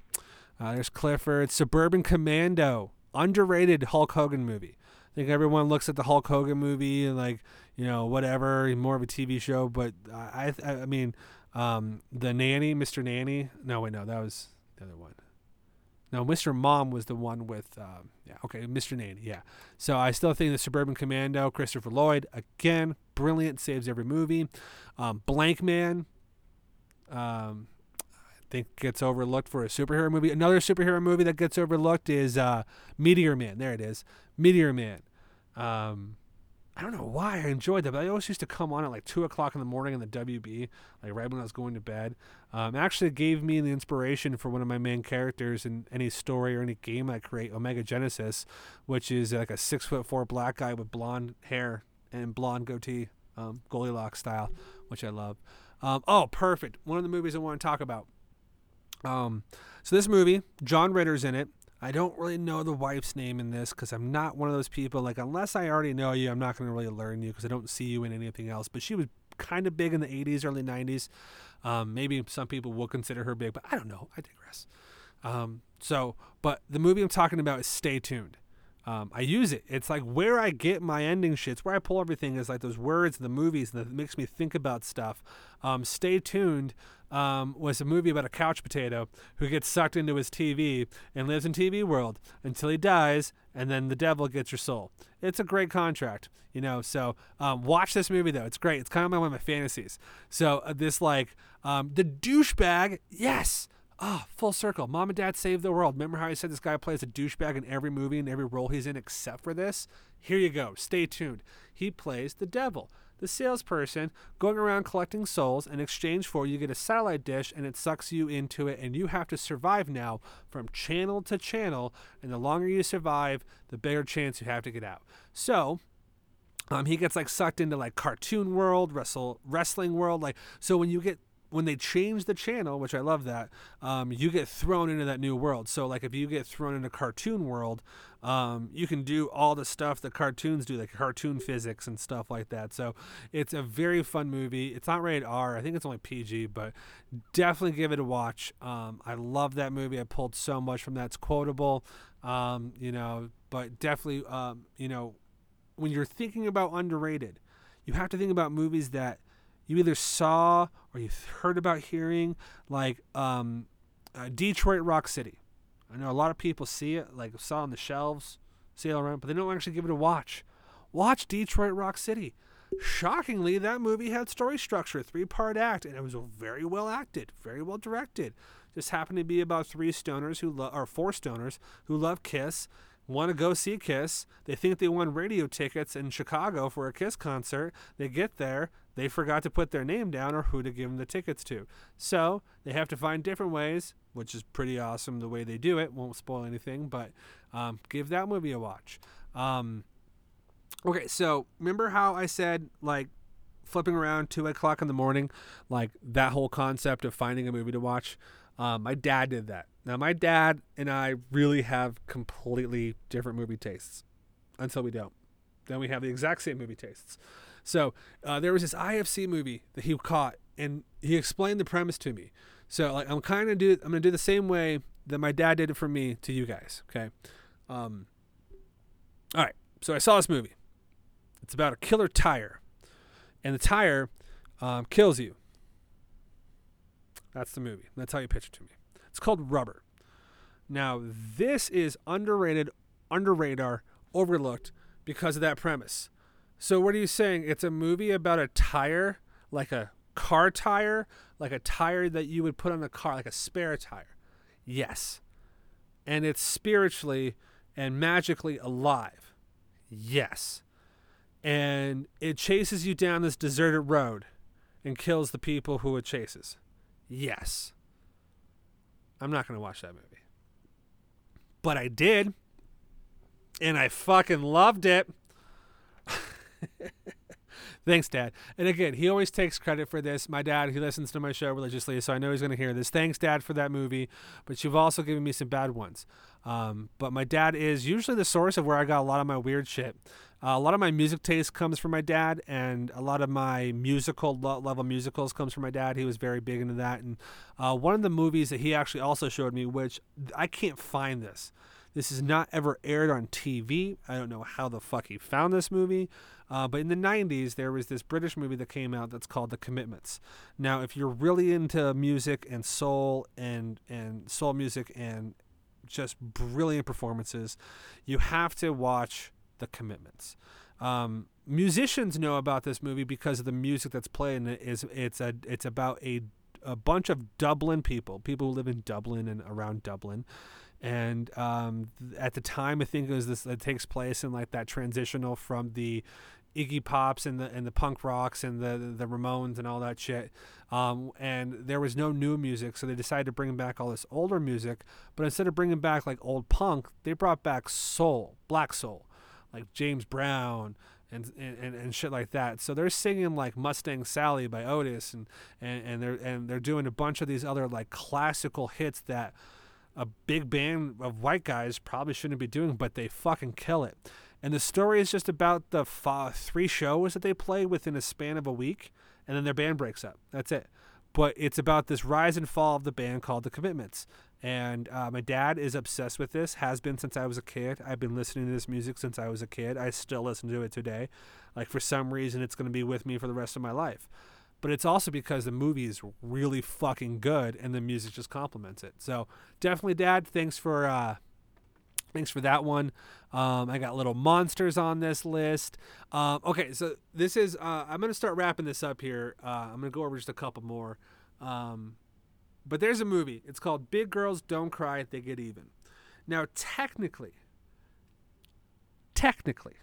uh, there's Clifford, Suburban Commando, underrated Hulk Hogan movie. I think everyone looks at the Hulk Hogan movie and like you know whatever, more of a TV show. But I I, I mean, um, the nanny, Mr. Nanny. No, wait, no, that was the other one. No, Mr. Mom was the one with um, yeah, okay, Mr. Nanny, yeah. So I still think the Suburban Commando, Christopher Lloyd, again, brilliant, saves every movie. Um, Blankman, um, I think gets overlooked for a superhero movie. Another superhero movie that gets overlooked is uh, Meteor Man. There it is. Meteor Man. Um, I don't know why I enjoyed that, but I always used to come on at like two o'clock in the morning in the WB, like right when I was going to bed. Um, actually gave me the inspiration for one of my main characters in any story or any game I create, Omega Genesis, which is like a six foot four black guy with blonde hair and blonde goatee, um, Goldilocks style, which I love. Um, oh, perfect! One of the movies I want to talk about. Um, so this movie, John Ritter's in it. I don't really know the wife's name in this because I'm not one of those people. Like, unless I already know you, I'm not going to really learn you because I don't see you in anything else. But she was kind of big in the 80s, early 90s. Um, maybe some people will consider her big, but I don't know. I digress. Um, so, but the movie I'm talking about is Stay Tuned. Um, I use it. It's like where I get my ending shits, where I pull everything is like those words in the movies that makes me think about stuff. Um, Stay tuned um, was a movie about a couch potato who gets sucked into his TV and lives in TV world until he dies, and then the devil gets your soul. It's a great contract, you know. So um, watch this movie though; it's great. It's kind of one of my fantasies. So uh, this like um, the douchebag, yes. Ah, oh, full circle. Mom and dad saved the world. Remember how I said this guy plays a douchebag in every movie and every role he's in except for this? Here you go. Stay tuned. He plays the devil, the salesperson going around collecting souls. In exchange for you get a satellite dish and it sucks you into it, and you have to survive now from channel to channel. And the longer you survive, the bigger chance you have to get out. So um, he gets like sucked into like cartoon world, wrestle wrestling world. Like so when you get when they change the channel, which I love that, um, you get thrown into that new world. So like if you get thrown into cartoon world, um, you can do all the stuff that cartoons do, like cartoon physics and stuff like that. So it's a very fun movie. It's not rated R. I think it's only PG, but definitely give it a watch. Um, I love that movie. I pulled so much from that. It's quotable, um, you know, but definitely, um, you know, when you're thinking about underrated, you have to think about movies that – you either saw or you heard about hearing, like um, uh, Detroit Rock City. I know a lot of people see it, like saw on the shelves, see it around, but they don't actually give it a watch. Watch Detroit Rock City. Shockingly, that movie had story structure, three part act, and it was very well acted, very well directed. Just happened to be about three stoners who love, or four stoners who love Kiss, want to go see Kiss. They think they won radio tickets in Chicago for a Kiss concert. They get there, they forgot to put their name down or who to give them the tickets to. So they have to find different ways, which is pretty awesome the way they do it. Won't spoil anything, but um, give that movie a watch. Um, okay, so remember how I said, like, flipping around two o'clock in the morning, like that whole concept of finding a movie to watch? Um, my dad did that. Now, my dad and I really have completely different movie tastes until we don't. Then we have the exact same movie tastes. So uh, there was this IFC movie that he caught, and he explained the premise to me. So like I'm kind of do I'm gonna do the same way that my dad did it for me to you guys. Okay. Um, all right. So I saw this movie. It's about a killer tire, and the tire um, kills you. That's the movie. That's how you pitch it to me. It's called Rubber. Now, this is underrated, under radar, overlooked because of that premise. So, what are you saying? It's a movie about a tire, like a car tire, like a tire that you would put on a car, like a spare tire. Yes. And it's spiritually and magically alive. Yes. And it chases you down this deserted road and kills the people who it chases. Yes. I'm not going to watch that movie. But I did. And I fucking loved it. Thanks, Dad. And again, he always takes credit for this. My dad, he listens to my show religiously, so I know he's going to hear this. Thanks, Dad, for that movie. But you've also given me some bad ones. Um, but my dad is usually the source of where I got a lot of my weird shit. Uh, a lot of my music taste comes from my dad, and a lot of my musical level musicals comes from my dad. He was very big into that. And uh, one of the movies that he actually also showed me, which I can't find this. This is not ever aired on TV. I don't know how the fuck he found this movie. Uh, but in the 90s, there was this British movie that came out that's called The Commitments. Now, if you're really into music and soul and, and soul music and just brilliant performances, you have to watch The Commitments. Um, musicians know about this movie because of the music that's played in it. Is it's a it's about a a bunch of Dublin people, people who live in Dublin and around Dublin, and um, at the time, I think it was this that takes place in like that transitional from the Iggy Pops and the and the punk rocks and the the Ramones and all that shit. Um, and there was no new music, so they decided to bring back all this older music. But instead of bringing back like old punk, they brought back soul, black soul, like James Brown. And, and, and shit like that. So they're singing like Mustang Sally by Otis and, and, and they're and they're doing a bunch of these other like classical hits that a big band of white guys probably shouldn't be doing, but they fucking kill it. And the story is just about the three shows that they play within a span of a week, and then their band breaks up. That's it. But it's about this rise and fall of the band called The Commitments. And uh, my dad is obsessed with this, has been since I was a kid. I've been listening to this music since I was a kid. I still listen to it today. Like, for some reason, it's going to be with me for the rest of my life. But it's also because the movie is really fucking good and the music just complements it. So, definitely, Dad, thanks for. Uh, Thanks for that one. Um, I got little monsters on this list. Um, okay, so this is. Uh, I'm gonna start wrapping this up here. Uh, I'm gonna go over just a couple more. Um, but there's a movie. It's called Big Girls Don't Cry, They Get Even. Now, technically, technically,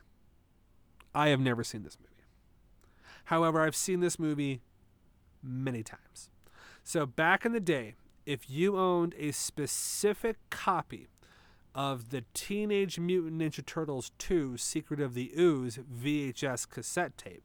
I have never seen this movie. However, I've seen this movie many times. So back in the day, if you owned a specific copy of the Teenage Mutant Ninja Turtles 2 Secret of the Ooze VHS cassette tape.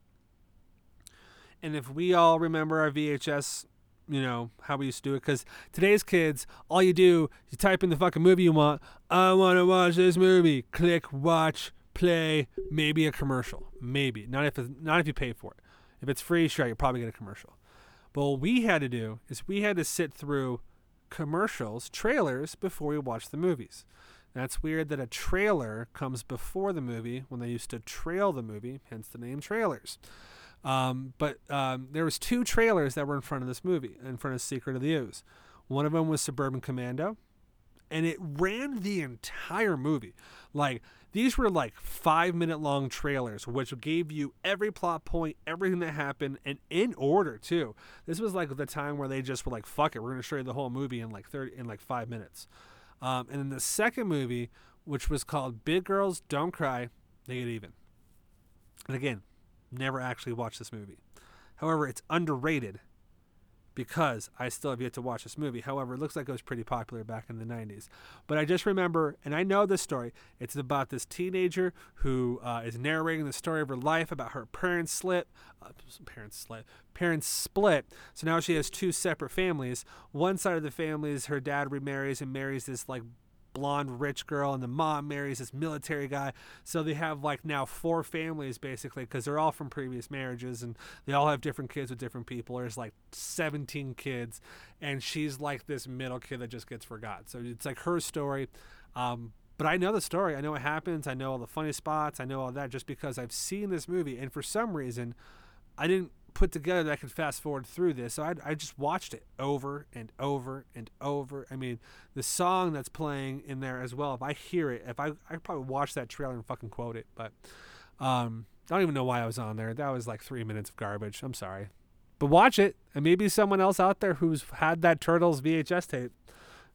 And if we all remember our VHS, you know, how we used to do it, because today's kids, all you do, you type in the fucking movie you want. I want to watch this movie. Click, watch, play, maybe a commercial. Maybe. Not if, not if you pay for it. If it's free, sure, you'll probably get a commercial. But what we had to do is we had to sit through commercials, trailers, before we watched the movies. That's weird that a trailer comes before the movie when they used to trail the movie, hence the name trailers. Um, but um, there was two trailers that were in front of this movie, in front of Secret of the Ooze. One of them was Suburban Commando, and it ran the entire movie. Like these were like five minute long trailers, which gave you every plot point, everything that happened, and in order too. This was like the time where they just were like, "Fuck it, we're gonna show you the whole movie in like thirty in like five minutes." Um, and then the second movie, which was called Big Girls Don't Cry, They Get Even. And again, never actually watched this movie. However, it's underrated because I still have yet to watch this movie. However, it looks like it was pretty popular back in the 90s. But I just remember, and I know this story, it's about this teenager who uh, is narrating the story of her life about her parents split, uh, parents split, parents split. So now she has two separate families. One side of the family is her dad remarries and marries this like blonde rich girl and the mom marries this military guy so they have like now four families basically because they're all from previous marriages and they all have different kids with different people there's like 17 kids and she's like this middle kid that just gets forgot so it's like her story um, but I know the story. I know what happens. I know all the funny spots. I know all that just because I've seen this movie. And for some reason, I didn't put together that I could fast forward through this. So I, I just watched it over and over and over. I mean, the song that's playing in there as well. If I hear it, if I I probably watch that trailer and fucking quote it, but um, I don't even know why I was on there. That was like three minutes of garbage. I'm sorry, but watch it, and maybe someone else out there who's had that Turtles VHS tape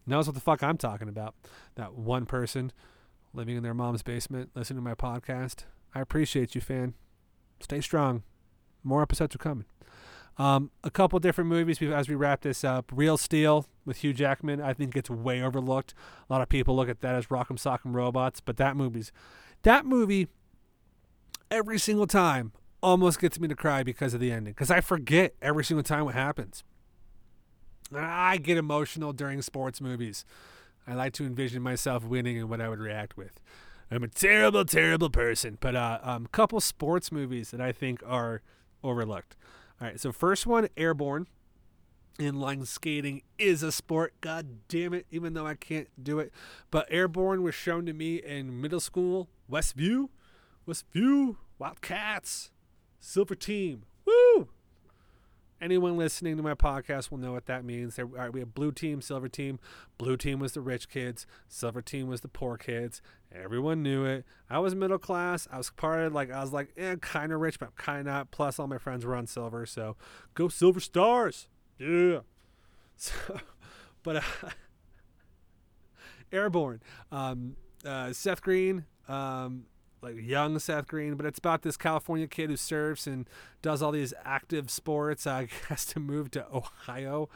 knows what the fuck I'm talking about. That one person living in their mom's basement listening to my podcast. I appreciate you, fan. Stay strong. More episodes are coming. Um, a couple different movies as we wrap this up. Real Steel with Hugh Jackman, I think gets way overlooked. A lot of people look at that as Rock'em Sock'em Robots, but that movie's that movie every single time almost gets me to cry because of the ending. Because I forget every single time what happens. I get emotional during sports movies. I like to envision myself winning and what I would react with. I'm a terrible, terrible person. But a uh, um, couple sports movies that I think are overlooked. All right, so first one, Airborne. Inline skating is a sport. God damn it, even though I can't do it. But Airborne was shown to me in middle school, Westview. Westview, Wildcats, Silver Team. Woo! Anyone listening to my podcast will know what that means. All right, we have blue team, silver team. Blue team was the rich kids, silver team was the poor kids. Everyone knew it. I was middle class. I was part of like I was like eh, kind of rich, but kind of not. Plus, all my friends were on silver, so go Silver Stars. Yeah. So, but uh, Airborne, um, uh, Seth Green, um, like young Seth Green, but it's about this California kid who surfs and does all these active sports. Uh, has to move to Ohio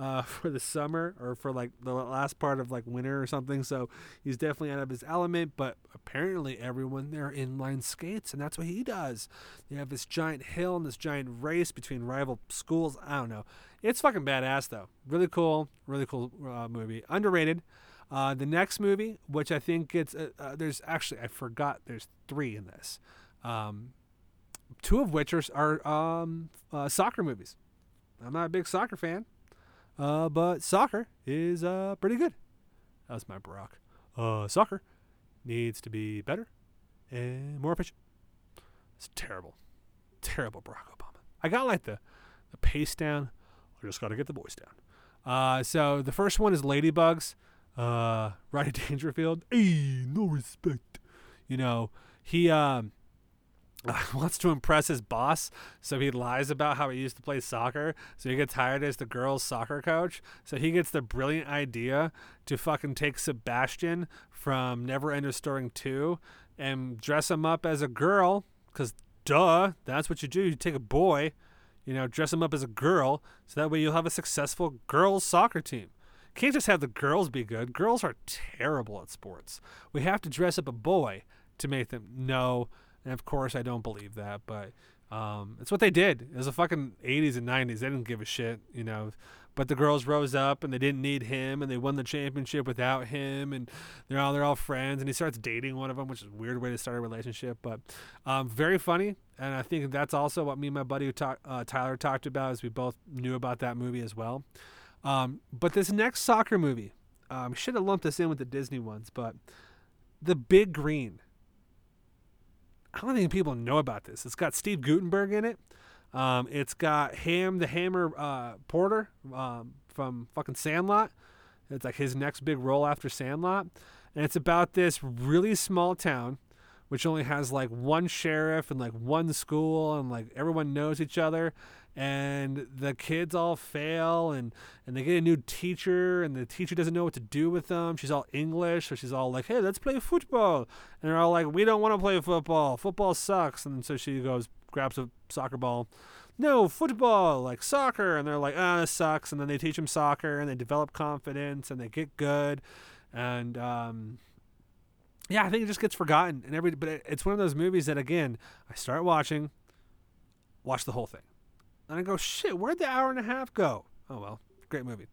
uh, for the summer or for like the last part of like winter or something. So he's definitely out of his element. But apparently everyone there inline skates, and that's what he does. They have this giant hill and this giant race between rival schools. I don't know. It's fucking badass though. Really cool. Really cool uh, movie. Underrated. Uh, the next movie, which I think it's uh, uh, there's actually, I forgot there's three in this. Um, two of which are, are um, uh, soccer movies. I'm not a big soccer fan, uh, but soccer is uh, pretty good. That was my Barack. soccer needs to be better and more efficient. It's terrible. Terrible Barack Obama. I got like the, the pace down. I just got to get the voice down. so the first one is Ladybugs uh, Rodney Dangerfield, hey, no respect. You know, he um, wants to impress his boss, so he lies about how he used to play soccer. So he gets hired as the girls' soccer coach. So he gets the brilliant idea to fucking take Sebastian from Never End Story 2 and dress him up as a girl, because duh, that's what you do. You take a boy, you know, dress him up as a girl, so that way you'll have a successful girls' soccer team. Can't just have the girls be good. Girls are terrible at sports. We have to dress up a boy to make them know. And of course, I don't believe that, but um, it's what they did. It was the fucking 80s and 90s. They didn't give a shit, you know. But the girls rose up and they didn't need him and they won the championship without him and they're all they're all friends and he starts dating one of them, which is a weird way to start a relationship, but um, very funny. And I think that's also what me and my buddy uh, Tyler talked about, as we both knew about that movie as well. Um, but this next soccer movie, um, should have lumped this in with the Disney ones, but The Big Green. I don't think people know about this. It's got Steve Guttenberg in it. Um, it's got Ham the Hammer uh, Porter um, from fucking Sandlot. It's like his next big role after Sandlot. And it's about this really small town which only has like one sheriff and like one school and like everyone knows each other and the kids all fail and and they get a new teacher and the teacher doesn't know what to do with them. She's all english so she's all like hey let's play football. And they're all like we don't want to play football. Football sucks. And so she goes grabs a soccer ball. No football like soccer. And they're like ah oh, this sucks. And then they teach them soccer and they develop confidence and they get good. And um yeah, I think it just gets forgotten and every. But it's one of those movies that again, I start watching, watch the whole thing, and I go, shit, where'd the hour and a half go? Oh well, great movie.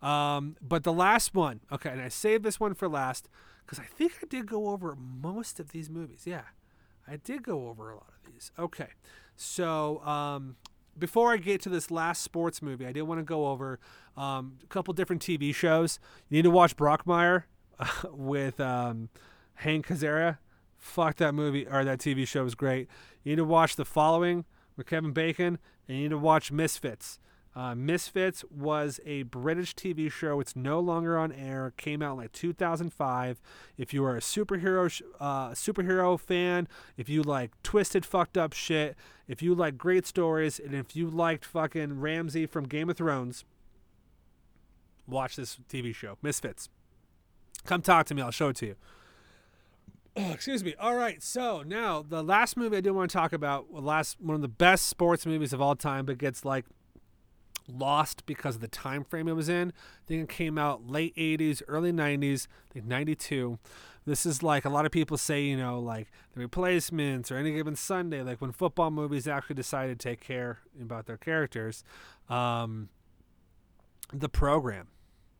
Um, but the last one, okay, and I saved this one for last because I think I did go over most of these movies. Yeah, I did go over a lot of these. Okay, so um, before I get to this last sports movie, I did want to go over um, a couple different TV shows. You need to watch Brockmire with. Um, Hank Azaria. Fuck that movie or that TV show was great. You need to watch The Following with Kevin Bacon you need to watch Misfits. Uh, Misfits was a British TV show. It's no longer on air. Came out in like 2005. If you are a superhero sh- uh, superhero fan, if you like twisted, fucked up shit, if you like great stories, and if you liked fucking Ramsay from Game of Thrones, watch this TV show, Misfits. Come talk to me. I'll show it to you. Oh, excuse me. All right. So now the last movie I do want to talk about, last one of the best sports movies of all time, but gets like lost because of the time frame it was in. I think it came out late 80s, early 90s, I think 92. This is like a lot of people say, you know, like the replacements or any given Sunday, like when football movies actually decided to take care about their characters. Um, the program,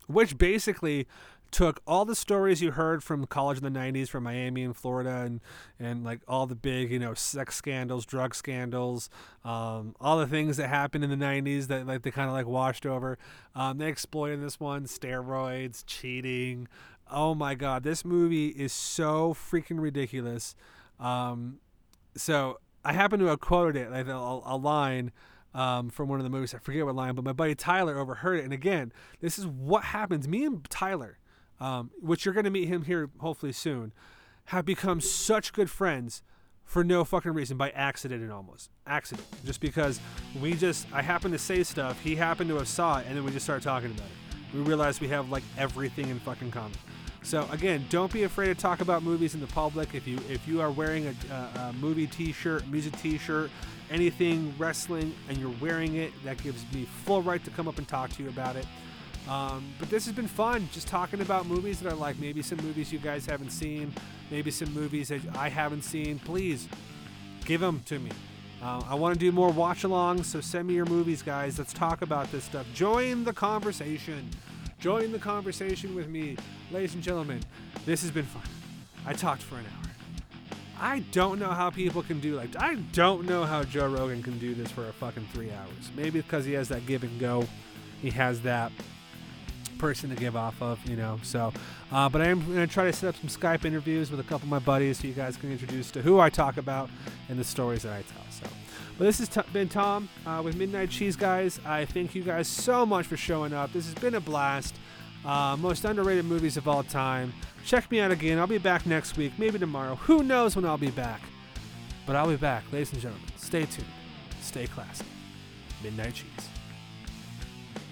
which basically took all the stories you heard from college in the 90s from Miami and Florida and and like all the big you know sex scandals drug scandals um, all the things that happened in the 90s that like they kind of like washed over um, they exploited this one steroids cheating oh my god this movie is so freaking ridiculous um, so I happen to have quoted it like a, a line um, from one of the movies. I forget what line, but my buddy Tyler overheard it. And again, this is what happens. Me and Tyler, um, which you're going to meet him here hopefully soon, have become such good friends for no fucking reason by accident and almost accident. Just because we just, I happened to say stuff, he happened to have saw it, and then we just started talking about it. We realized we have like everything in fucking common. So again, don't be afraid to talk about movies in the public. If you if you are wearing a, a, a movie T-shirt, music T-shirt, anything wrestling, and you're wearing it, that gives me full right to come up and talk to you about it. Um, but this has been fun, just talking about movies that I like. Maybe some movies you guys haven't seen, maybe some movies that I haven't seen. Please give them to me. Uh, I want to do more watch alongs, so send me your movies, guys. Let's talk about this stuff. Join the conversation. Join the conversation with me, ladies and gentlemen. This has been fun. I talked for an hour. I don't know how people can do like I don't know how Joe Rogan can do this for a fucking three hours. Maybe because he has that give and go. He has that person to give off of, you know. So, uh, but I am going to try to set up some Skype interviews with a couple of my buddies so you guys can introduce to who I talk about and the stories that I tell. So, but this has t- been Tom uh, with Midnight Cheese Guys. I thank you guys so much for showing up. This has been a blast. Uh, most underrated movies of all time. Check me out again. I'll be back next week, maybe tomorrow. Who knows when I'll be back? But I'll be back, ladies and gentlemen. Stay tuned. Stay classy. Midnight Cheese.